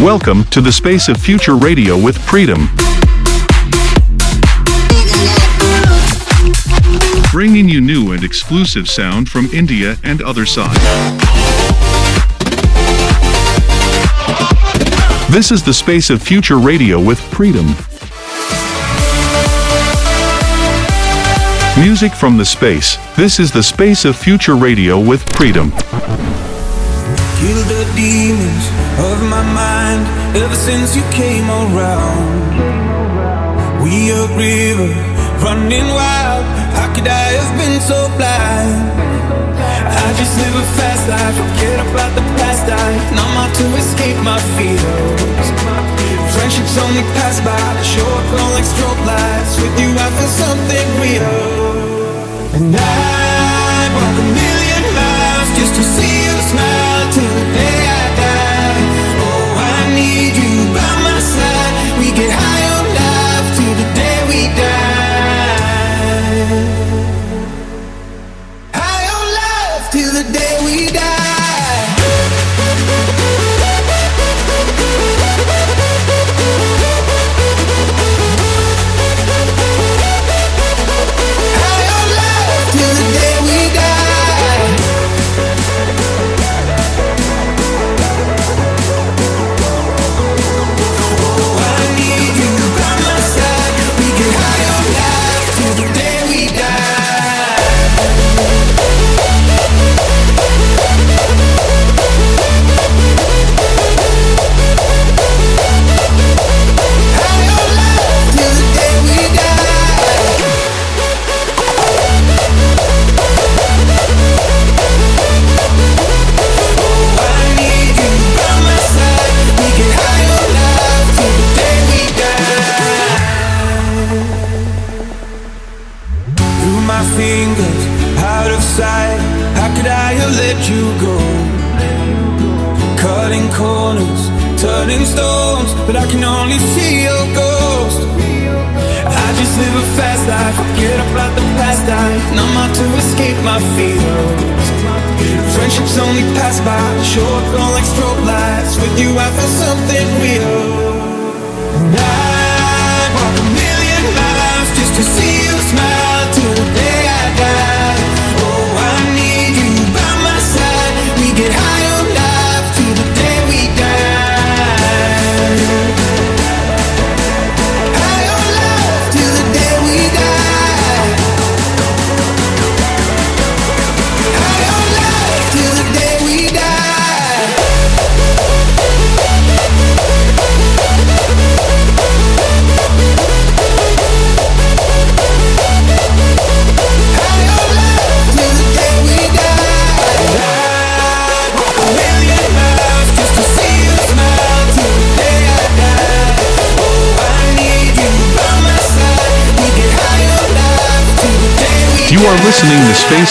Welcome to the space of future radio with Freedom. Bringing you new and exclusive sound from India and other side. This is the space of future radio with Freedom. Music from the space. This is the space of future radio with Freedom. Kill the demons of my mind ever since you came around. We a river running wild. How could I have been so blind? I just live a fast life, forget about the past. I not out to escape my fears. Friendships only pass by, show up on like strobe lights. With you, I feel something real. And I walk a million miles just to see.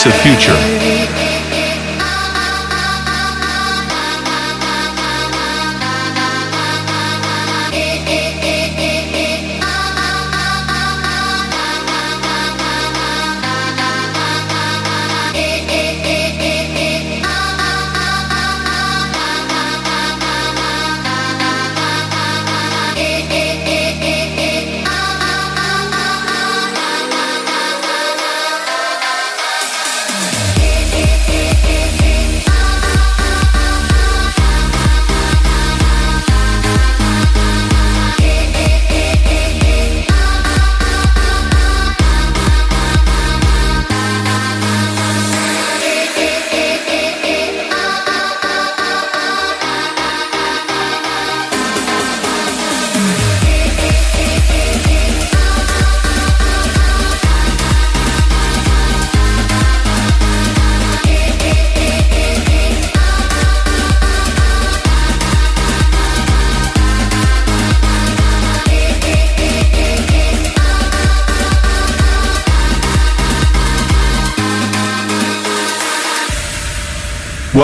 The future.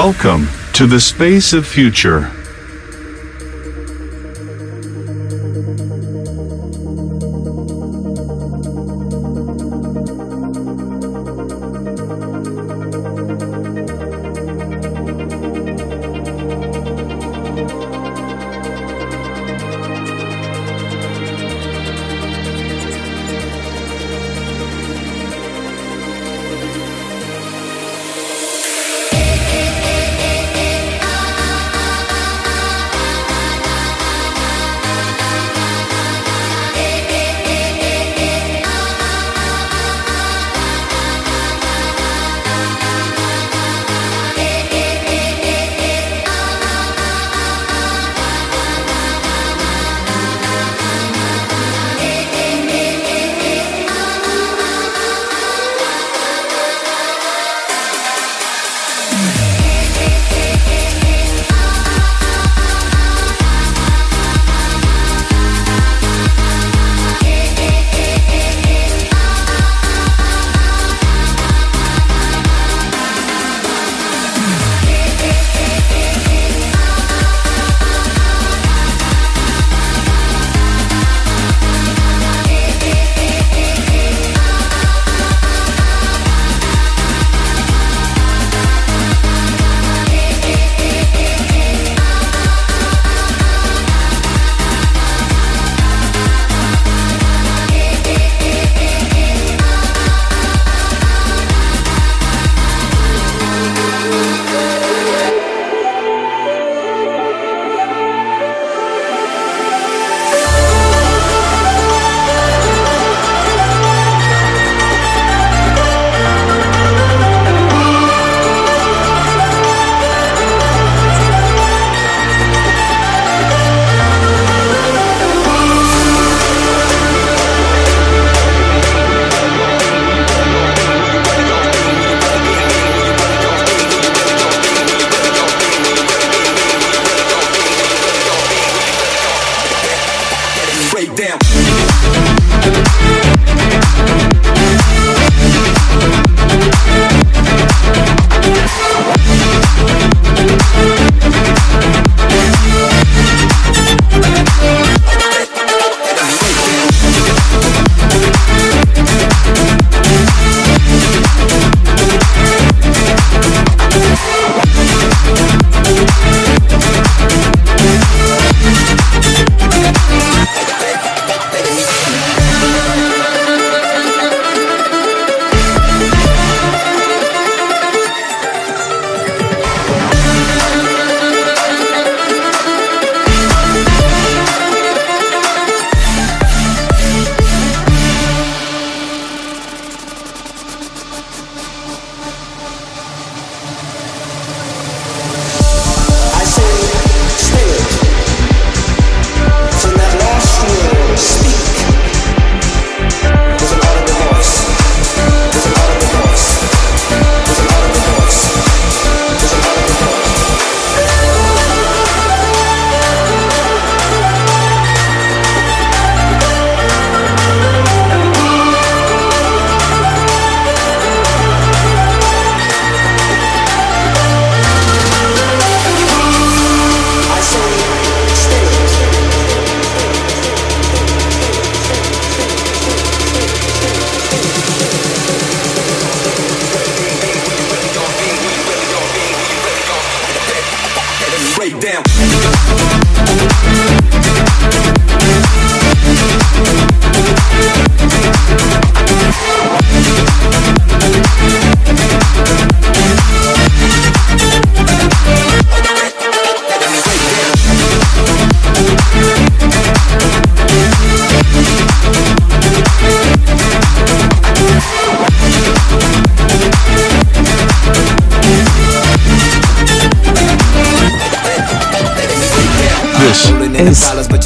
Welcome to the space of future.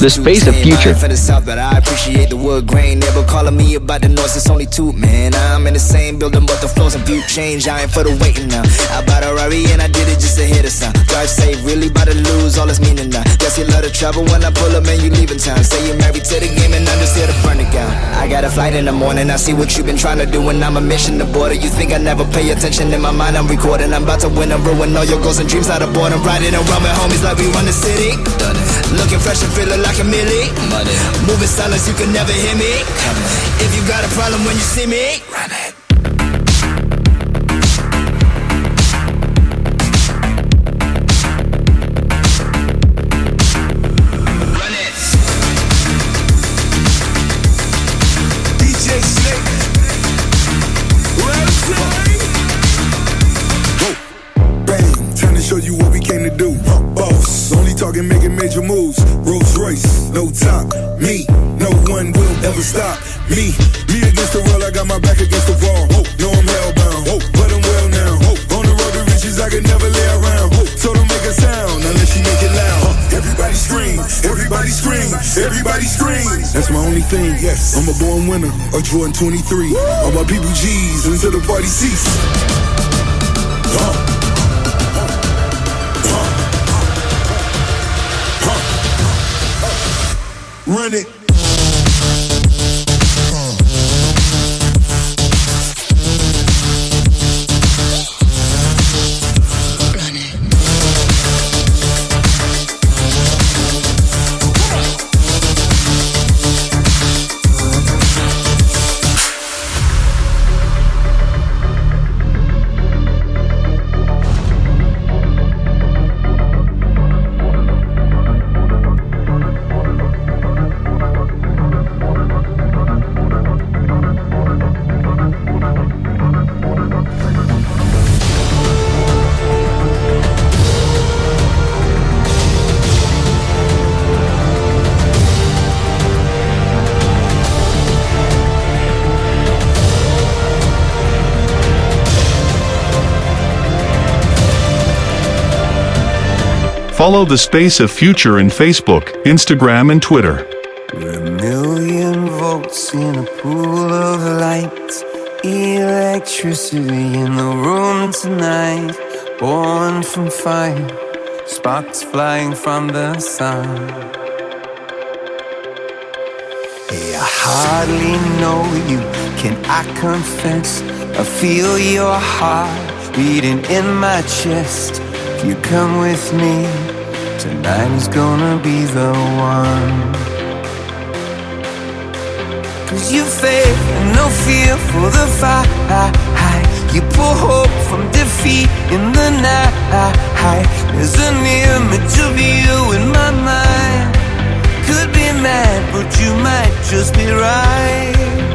The space of future. For the south, but I appreciate the wood grain. Never calling me about the noise, it's only two, man. I'm in the same building, but the floors and view change. I ain't for the waiting now. I bought a Rari and I did it just to hit a sound. Drive safe, really about to lose all its meaning now. Guess you love the trouble when I pull up and you leaving town. Say you're married to the game and I'm just here to burn it down. I got a flight in the morning, I see what you've been trying to do when I'm a mission to border. You think I never pay attention in my mind, I'm recording. I'm about to win and ruin all your goals and dreams out of boredom. Riding around with homies like we run the city. Looking fresh and feeling like a milli. Money. Moving silence, you can never hear me. If you got a problem when you see me, run it. No top. Me, no one will ever stop. Me, me against the world, I got my back against the wall. Whoa, know I'm hellbound, Whoa, but I'm well now. Whoa, on the road to riches, I can never lay around. Whoa, so don't make a sound unless you make it loud. Everybody scream, everybody scream, everybody scream. That's my only thing. Yes, I'm a born winner, a Jordan 23. All my people G's until the party cease. Uh. Run it. Follow the Space of Future in Facebook, Instagram, and Twitter. We're a million volts in a pool of light. Electricity in the room tonight. Born from fire, sparks flying from the sun. Hey, I hardly know you, can I confess? I feel your heart beating in my chest. You come with me, Tonight is gonna be the one. Cause you faith and no fear for the fight. You pull hope from defeat in the night. There's an image of you in my mind. Could be mad, but you might just be right.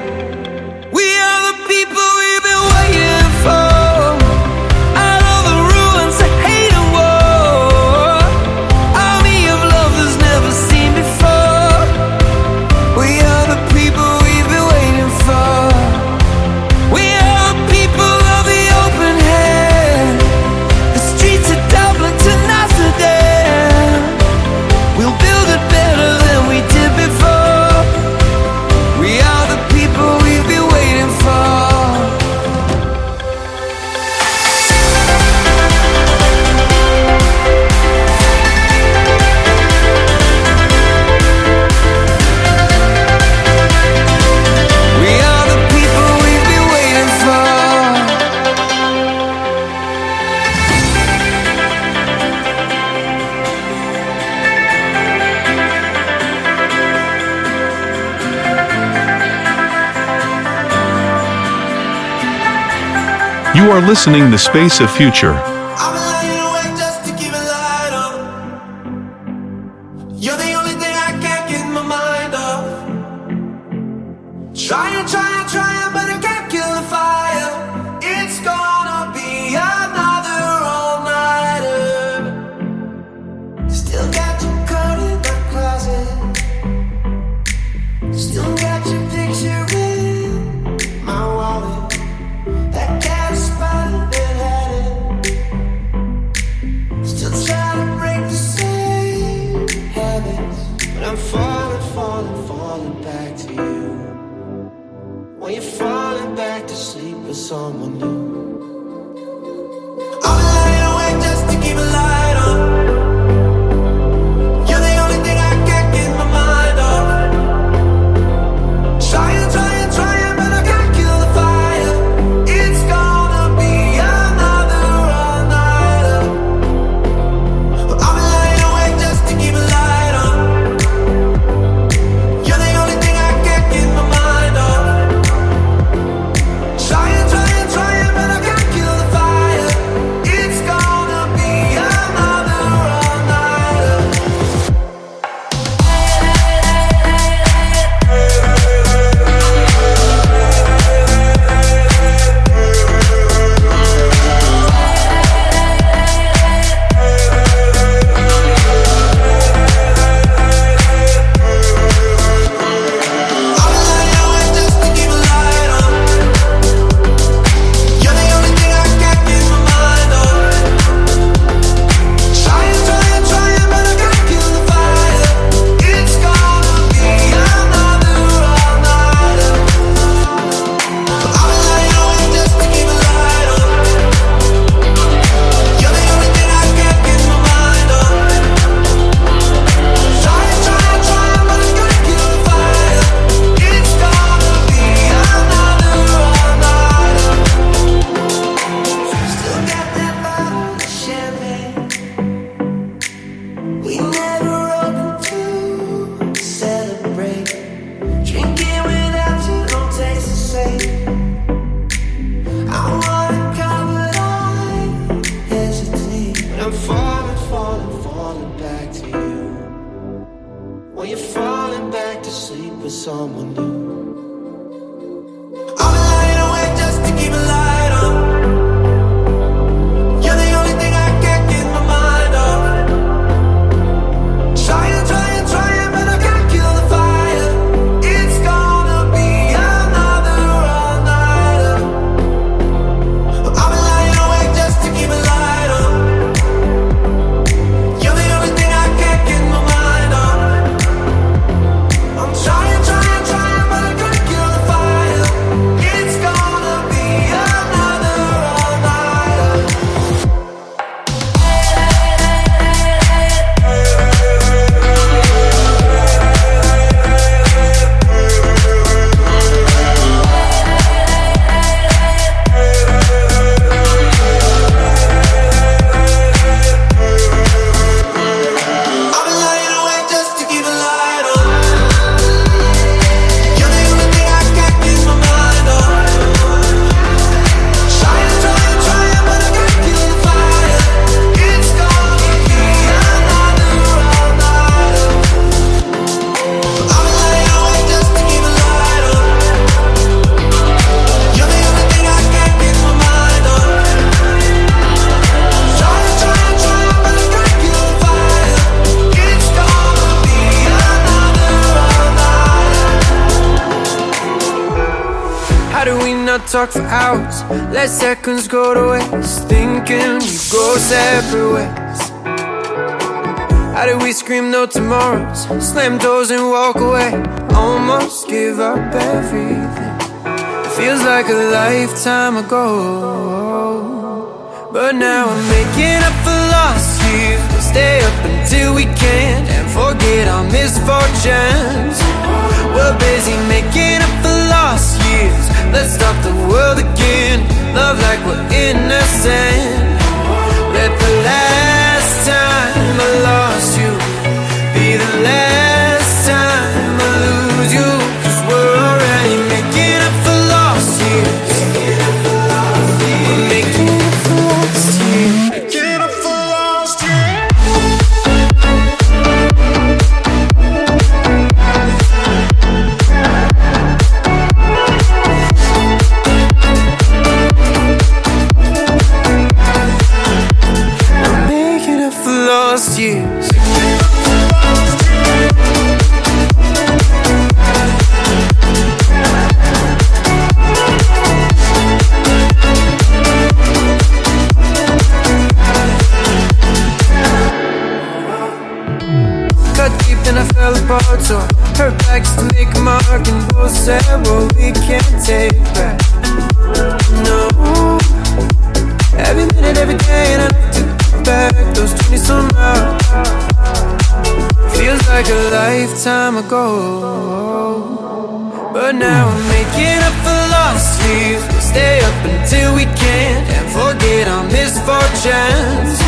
You are listening the Space of Future. Talk for hours? Let seconds go to waste. Thinking we go separate ways How did we scream no tomorrows? Slam doors and walk away. Almost give up everything. Feels like a lifetime ago. But now I'm making up for lost years. We'll stay up until we can't And forget our misfortunes. We're busy making up for lost years Let's start the world again. Love like we're innocent. Let the last time I lost you Be the last Cut deep and I fell apart So her back's to make a mark And both said what we can't take back. No. Every minute, every day And I look back Those 20 some hours Feels like a lifetime ago. But now I'm making up for lost years. We'll stay up until we can't And forget our misfortunes.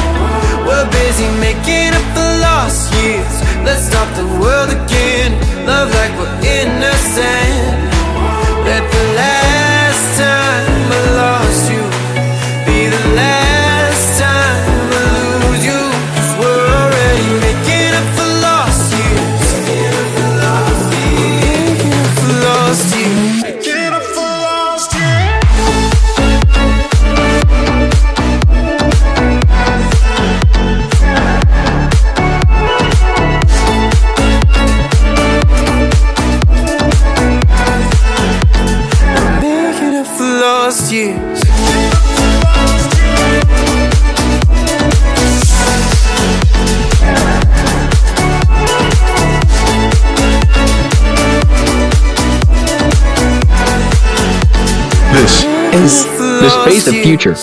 We're busy making up for lost years Let's stop the world again. Love like we're innocent. Let the last is the space of future.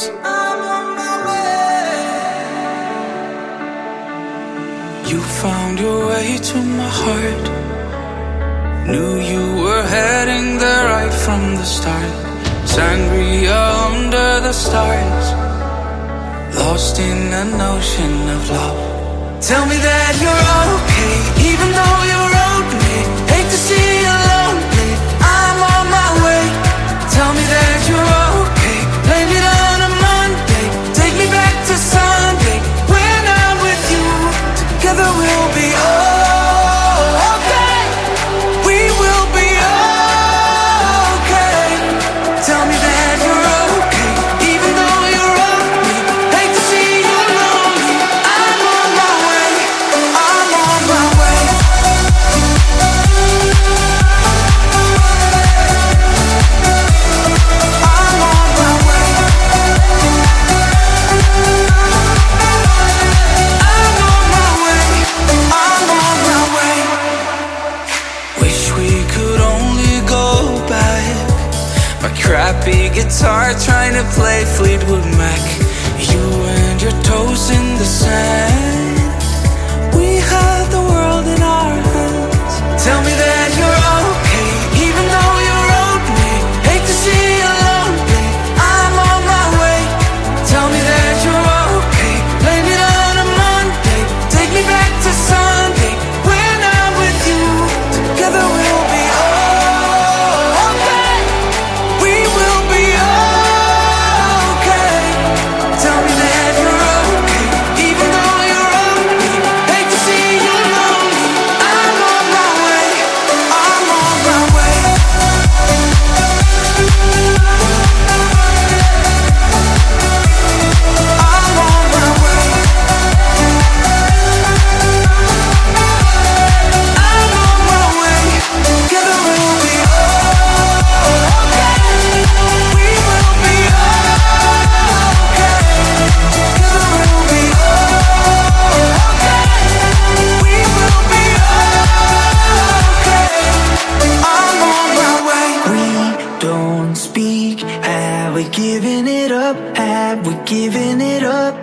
giving it up.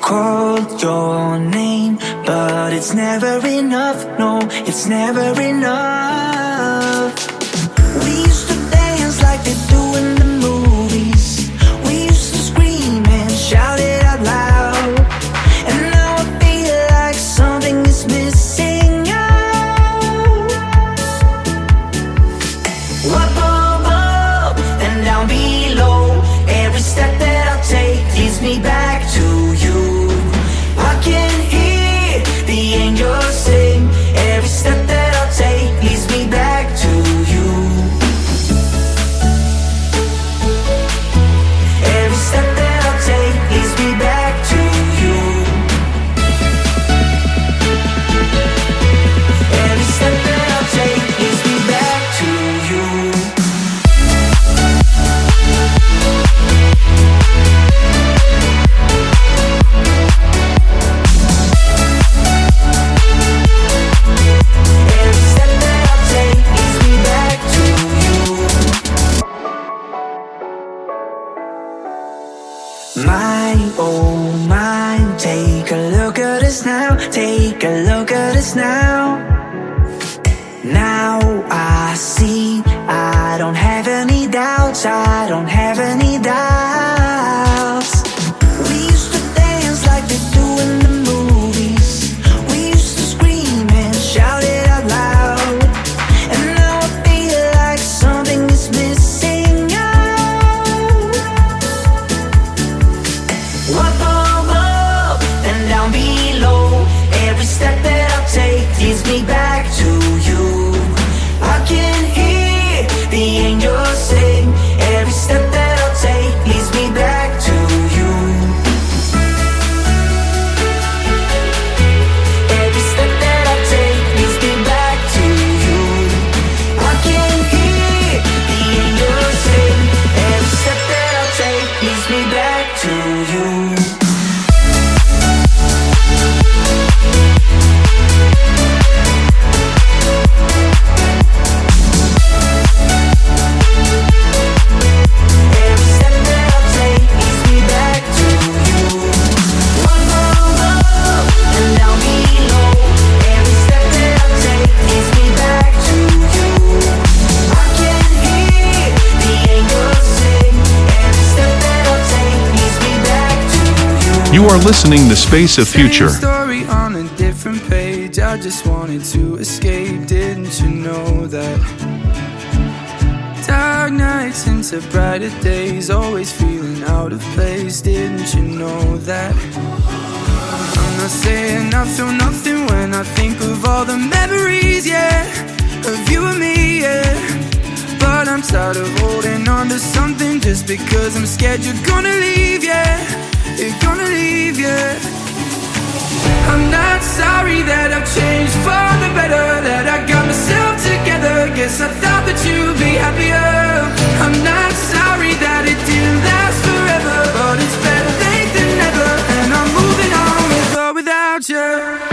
Called your name But it's never enough, no, it's never enough. are listening to Space of Future. story on a different page. I just wanted to escape. Didn't you know that? Dark nights into brighter days. Always feeling out of place. Didn't you know that? I'm not saying I feel nothing when I think of all the memories, yeah. Of you and me, yeah. But I'm tired of holding on to something just because I'm scared you're gonna leave, yeah you're gonna leave, yeah. I'm not sorry that I've changed for the better That I got myself together. Guess I thought that you'd be happier. I'm not sorry that it didn't last forever But it's better late than never And I'm moving on with or without you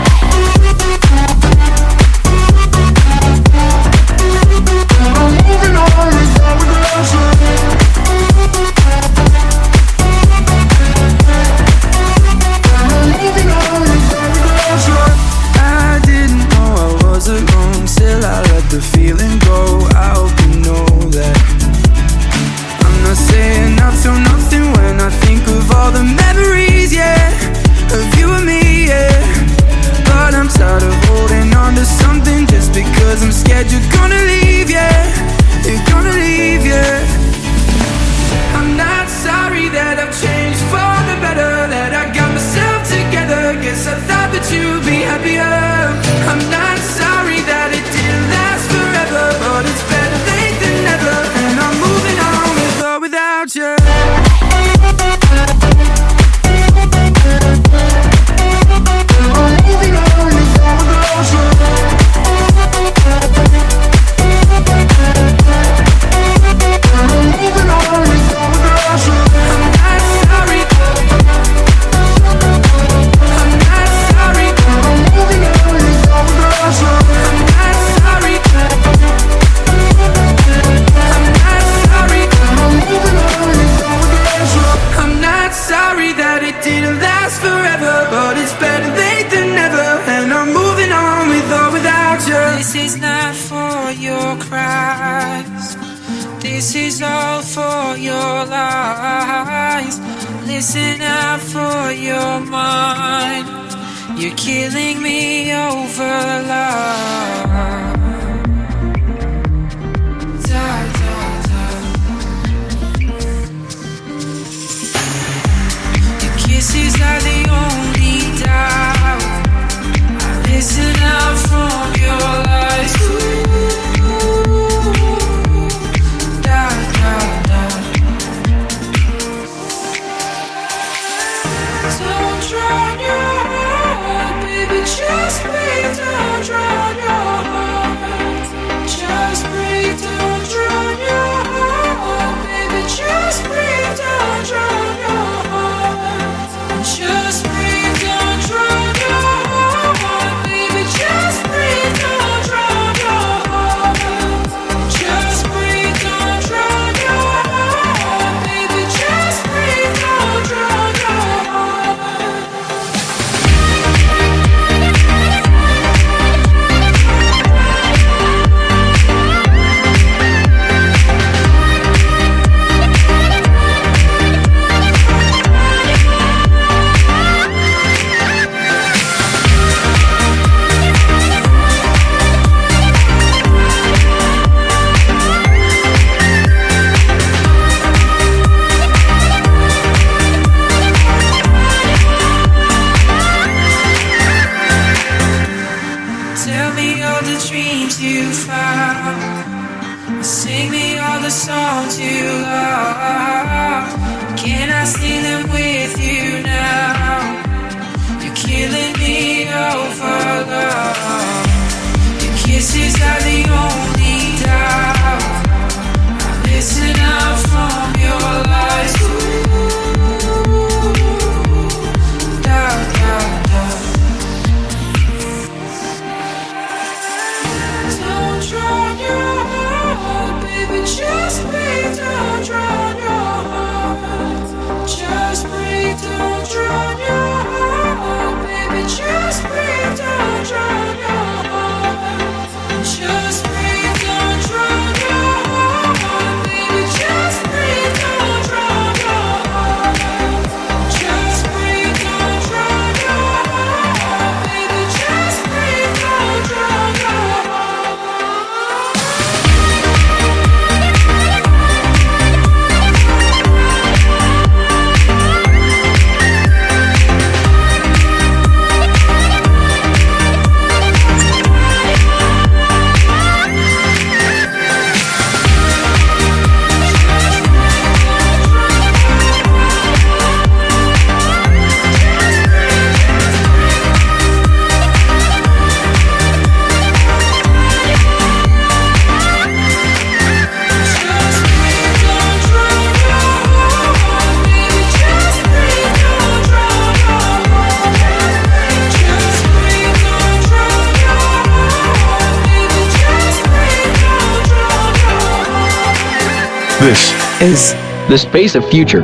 this is the space of future.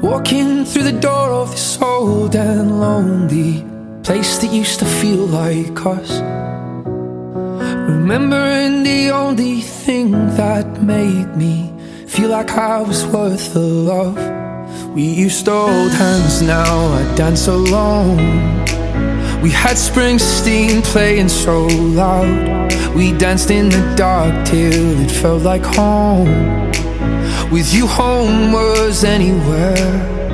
Walking through the door of this old and lonely place that used to feel like us. Remembering the only thing that made me feel like I was worth the love. We used to hold hands, now I dance alone. We had Springsteen playing so loud. We danced in the dark till it felt like home. With you home was anywhere.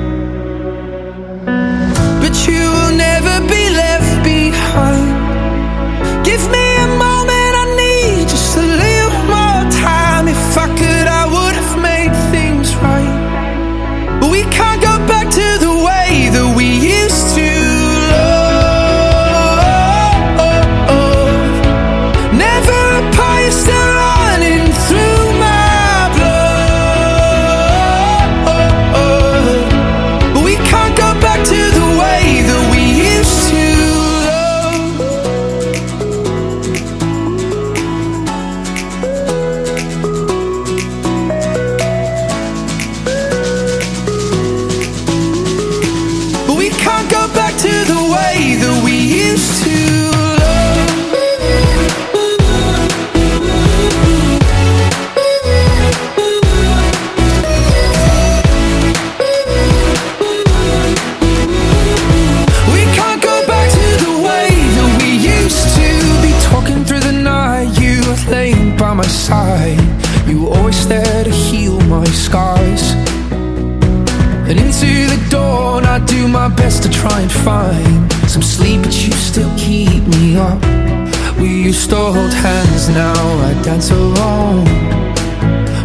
used to hold hands, now I dance alone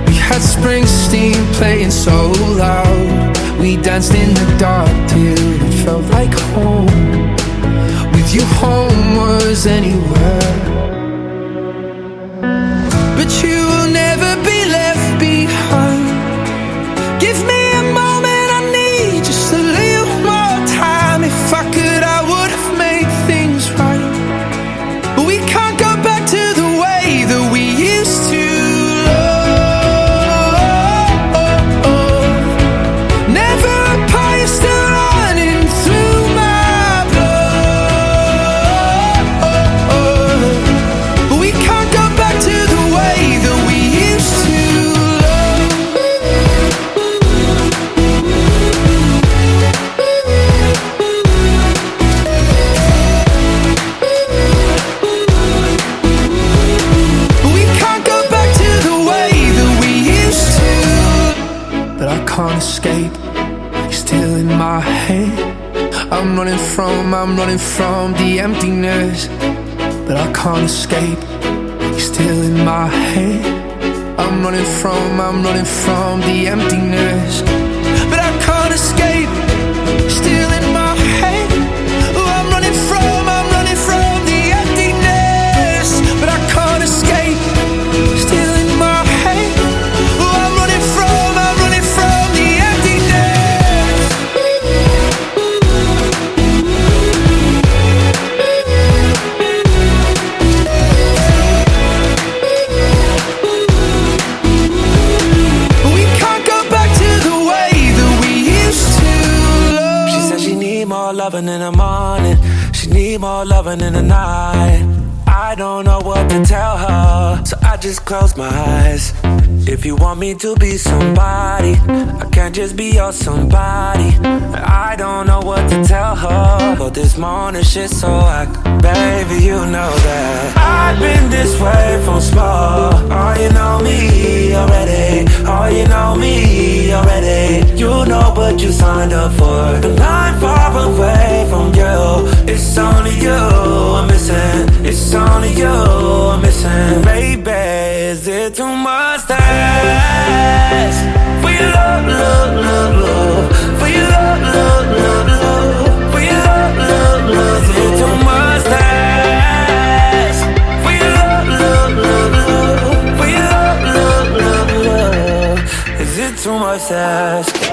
We had Springsteen playing so loud. We danced in the dark till it felt like home. With you home was anywhere. escape. you want me to be somebody, I can't just be your somebody. I don't know what to tell her, but this morning shit so hot. Baby, you know that I've been this way from small. task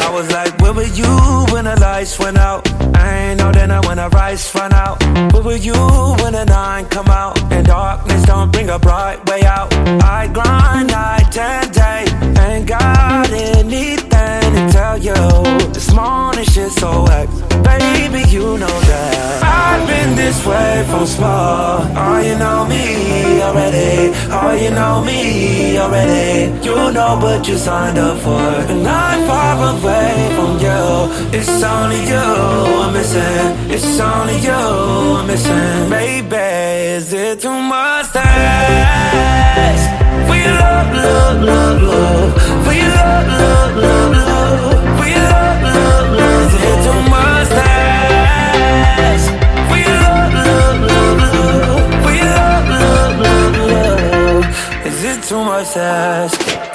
I was like, where were you when the lights went out? I ain't know then I when the rice run out. Where were you when the nine come out? And darkness don't bring a bright This morning shit so wet Baby, you know that. I've been this way from small. Oh, you know me already? Oh, you know me already? You know what you signed up for. And I'm far away from you. It's only you I'm missing. It's only you I'm missing. Baby, is it too much to ask? We love, love, love, love. We love, love, love, love. too much to ask?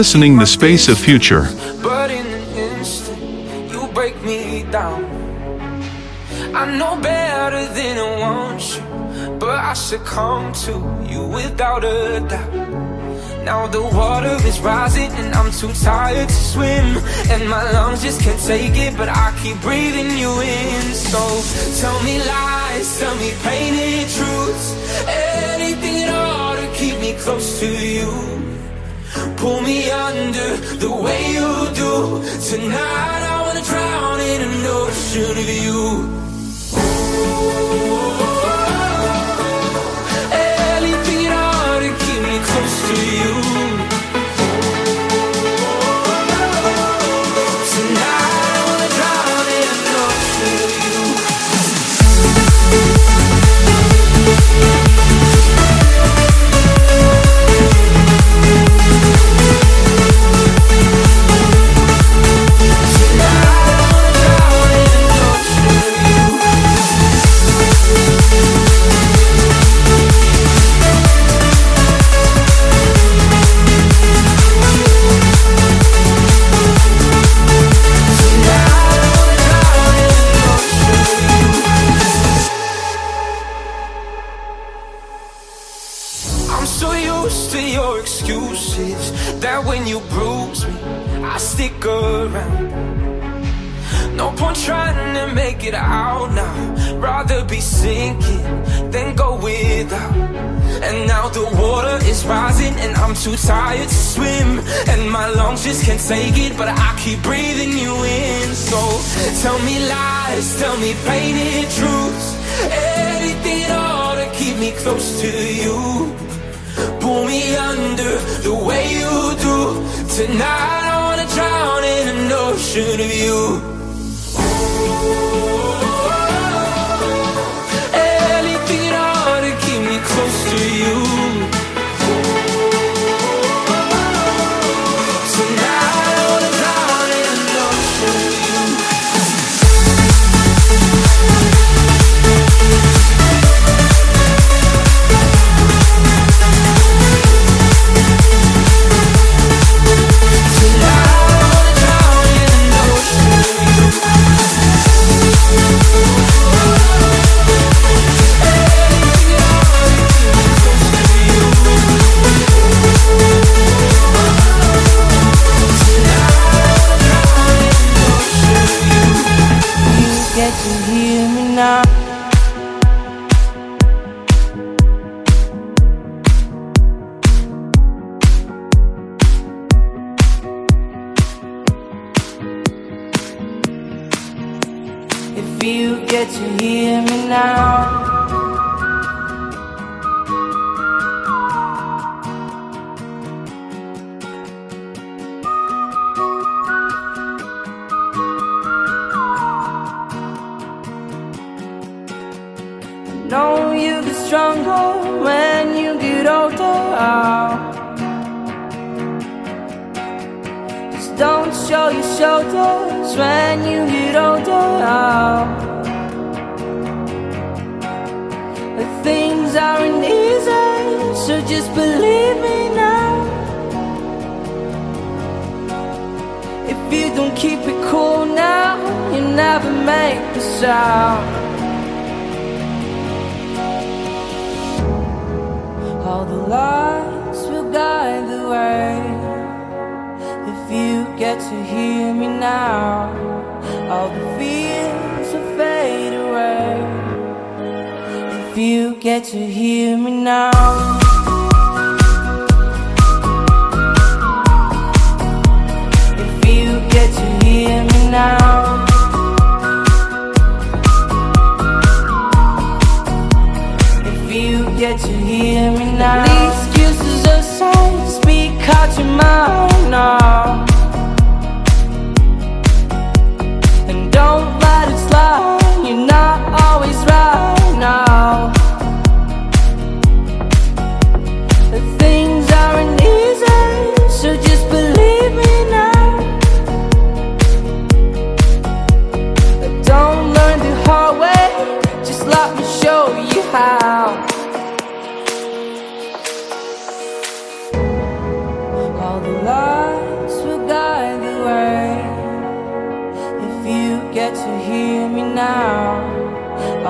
Listening the Space of Future. But in an instant, you break me down. I know better than I want you, but I succumb to you without a doubt. Now the water is rising and I'm too tired to swim And my lungs just can't take it but I keep breathing you in So tell me lies, tell me painted truths Anything at all to keep me close to you Pull me under the way you do. Tonight I wanna drown in an ocean of you No point trying to make it out now. Rather be sinking than go without. And now the water is rising and I'm too tired to swim. And my lungs just can't take it, but I keep breathing you in. So tell me lies, tell me painted truths. Anything at all to keep me close to you. Pull me under the way you do. Tonight drown in an ocean of you.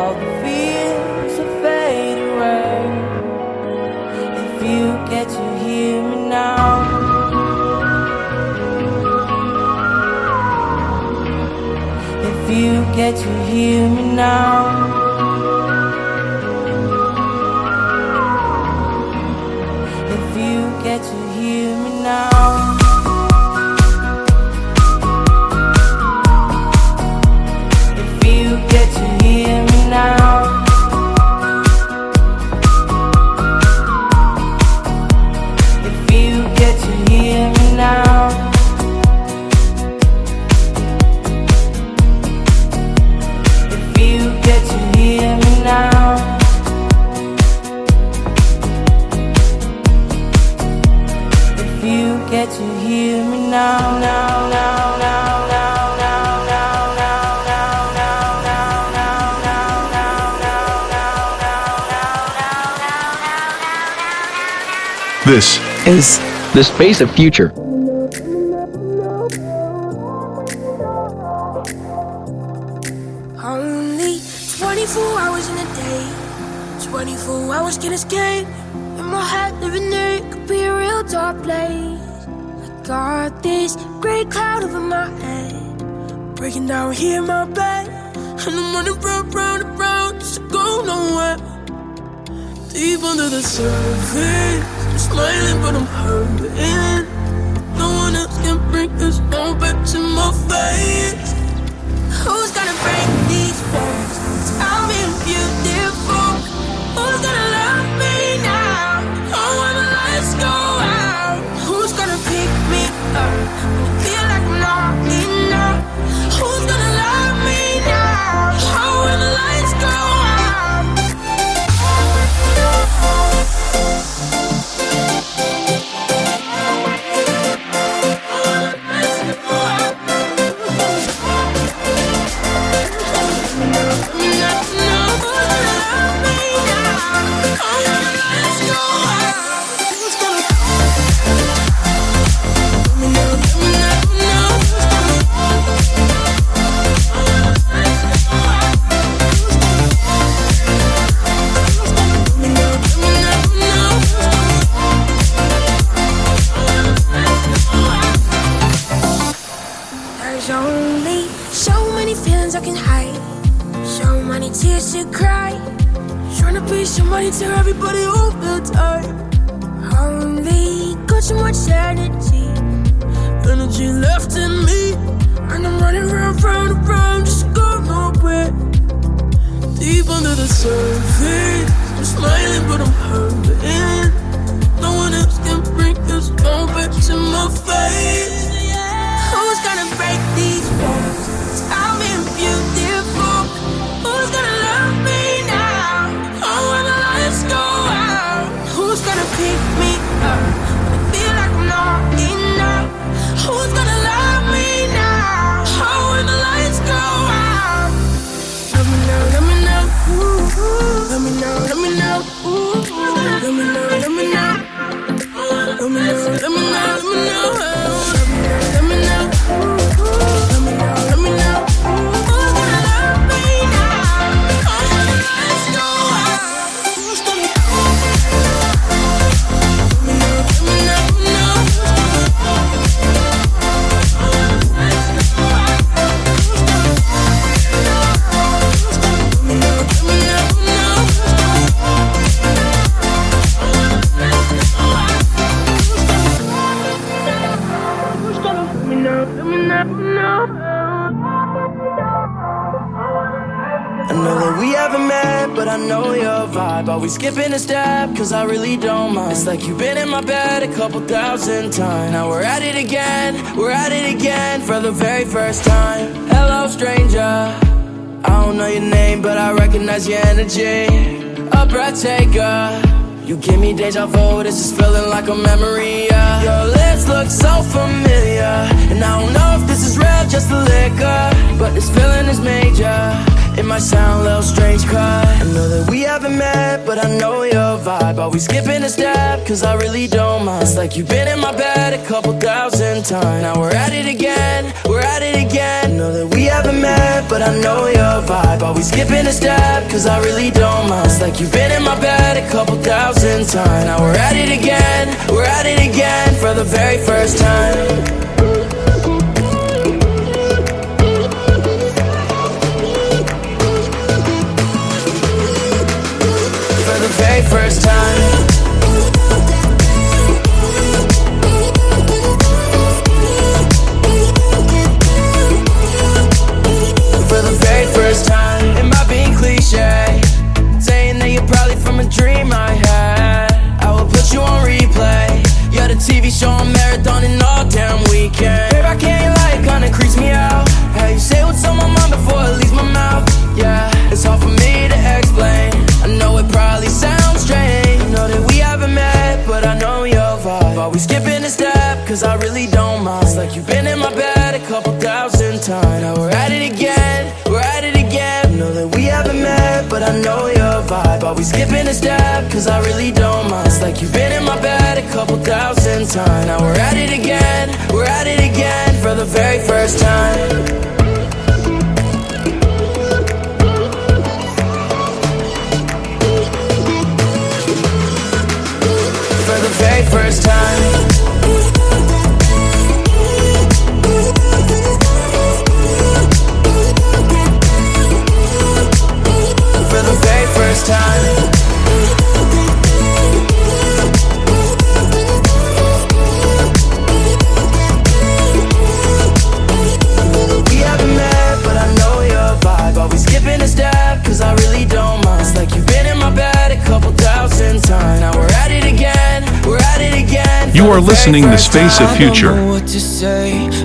all the fears will fade away if you get to hear me now. If you get to hear me now. This is the space of future. really don't mind. It's like you've been in my bed a couple thousand times. Now we're at it again, we're at it again for the very first time. Hello, stranger. I don't know your name, but I recognize your energy. A breath taker. You give me deja vu, this is feeling like a memory, yeah. Your lips look so familiar And I don't know if this is real, just a liquor But this feeling is major might sound a little strange, cause I know that we haven't met, but I know your vibe. Always skipping a step, cause I really don't mind. It's like you've been in my bed a couple thousand times. Now we're at it again, we're at it again. I know that we haven't met, but I know your vibe. Always skipping a step, cause I really don't mind. It's like you've been in my bed a couple thousand times. Now we're at it again, we're at it again For the very first time. Very first time. For the very first time, am I being cliche? Saying that you're probably from a dream I had. I will put you on replay. You're the TV show I'm marathoning all damn weekend. Babe, I can't lie, kinda creeps me out. How you say what's on my mind before it leaves my mouth? Yeah, it's hard for me Cause I really don't mind. It's like you've been in my bed a couple thousand times. Now we're at it again, we're at it again. I Know that we haven't met, but I know your vibe. We skipping a step? Cause I really don't mind. It's like you've been in my bed a couple thousand times. Now we're at it again, we're at it again for the very first time. For the very first time. Again. You are listening to Space time. of Future.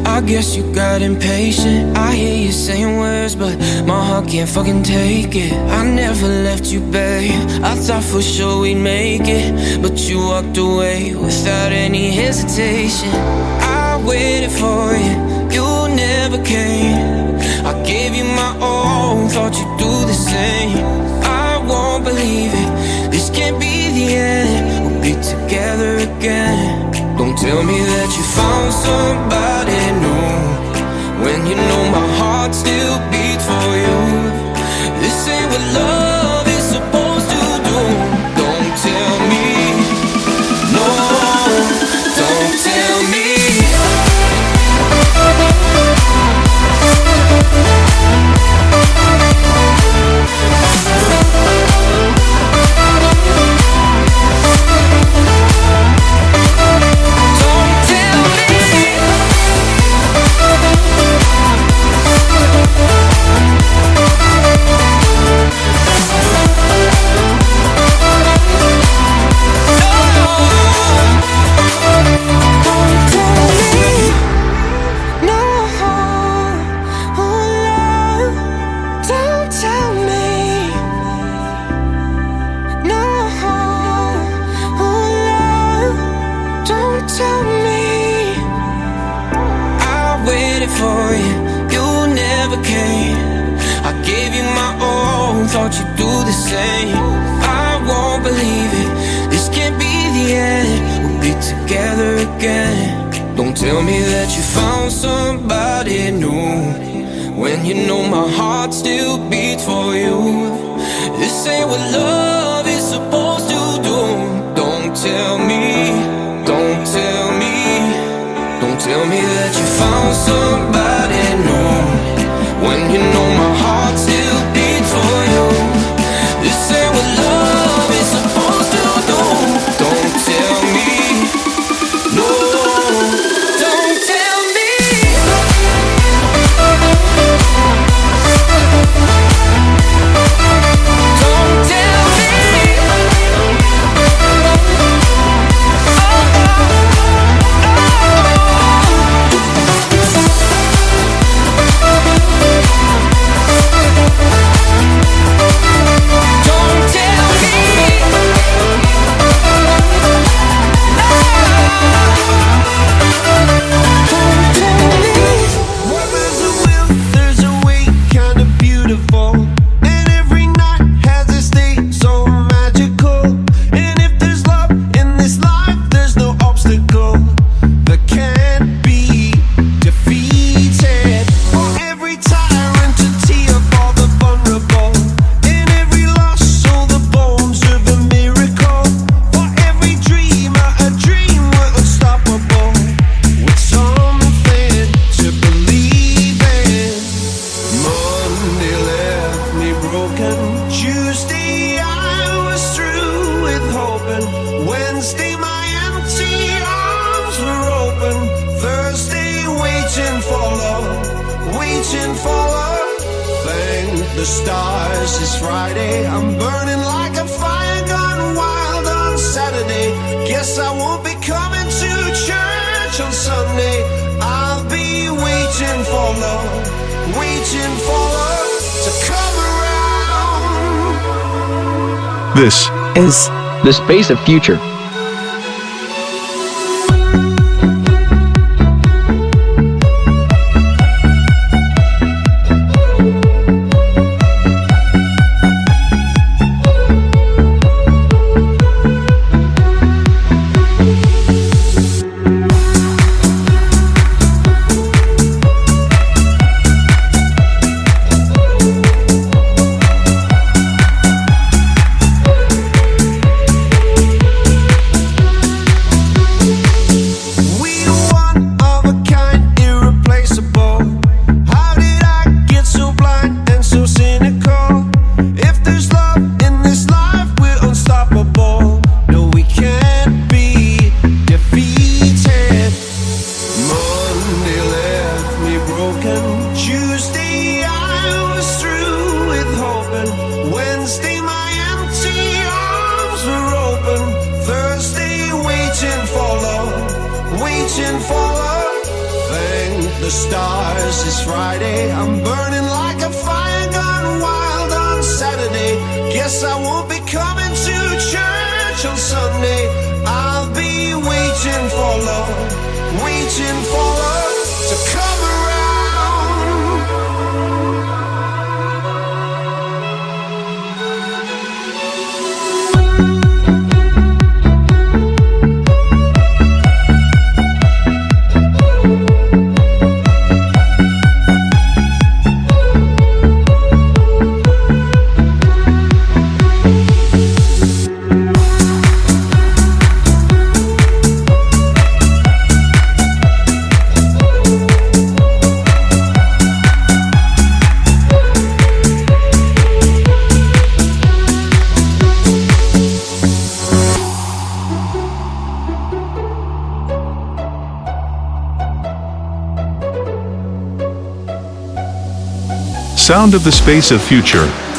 I guess you got impatient. I hear you saying words, but my heart can't fucking take it. I never left you, babe. I thought for sure we'd make it, but you walked away without any hesitation. I waited for you, you never came. I gave you my all, thought you'd do the same. I won't believe it. This can't be the end. We'll be together again. Don't tell me that you found somebody the space of future. sound of the space of future.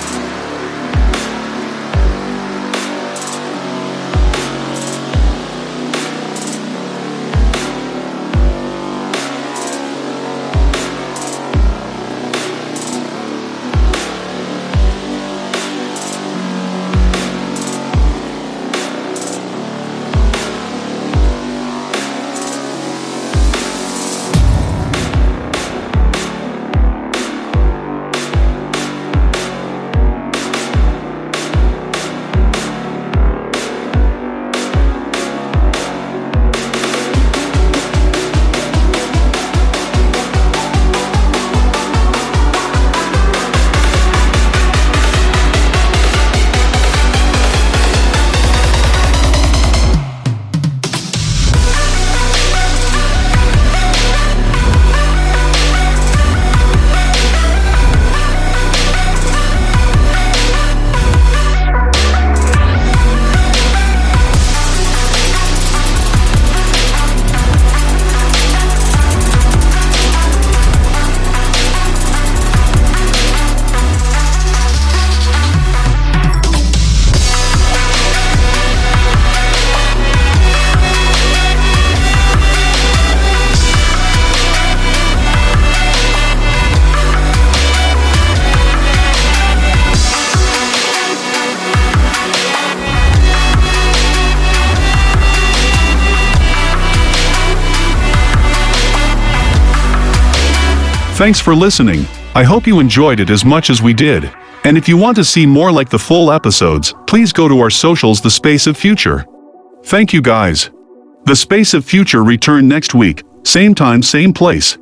Thanks for listening. I hope you enjoyed it as much as we did. And if you want to see more like the full episodes, please go to our socials The Space of Future. Thank you guys. The Space of Future return next week, same time same place.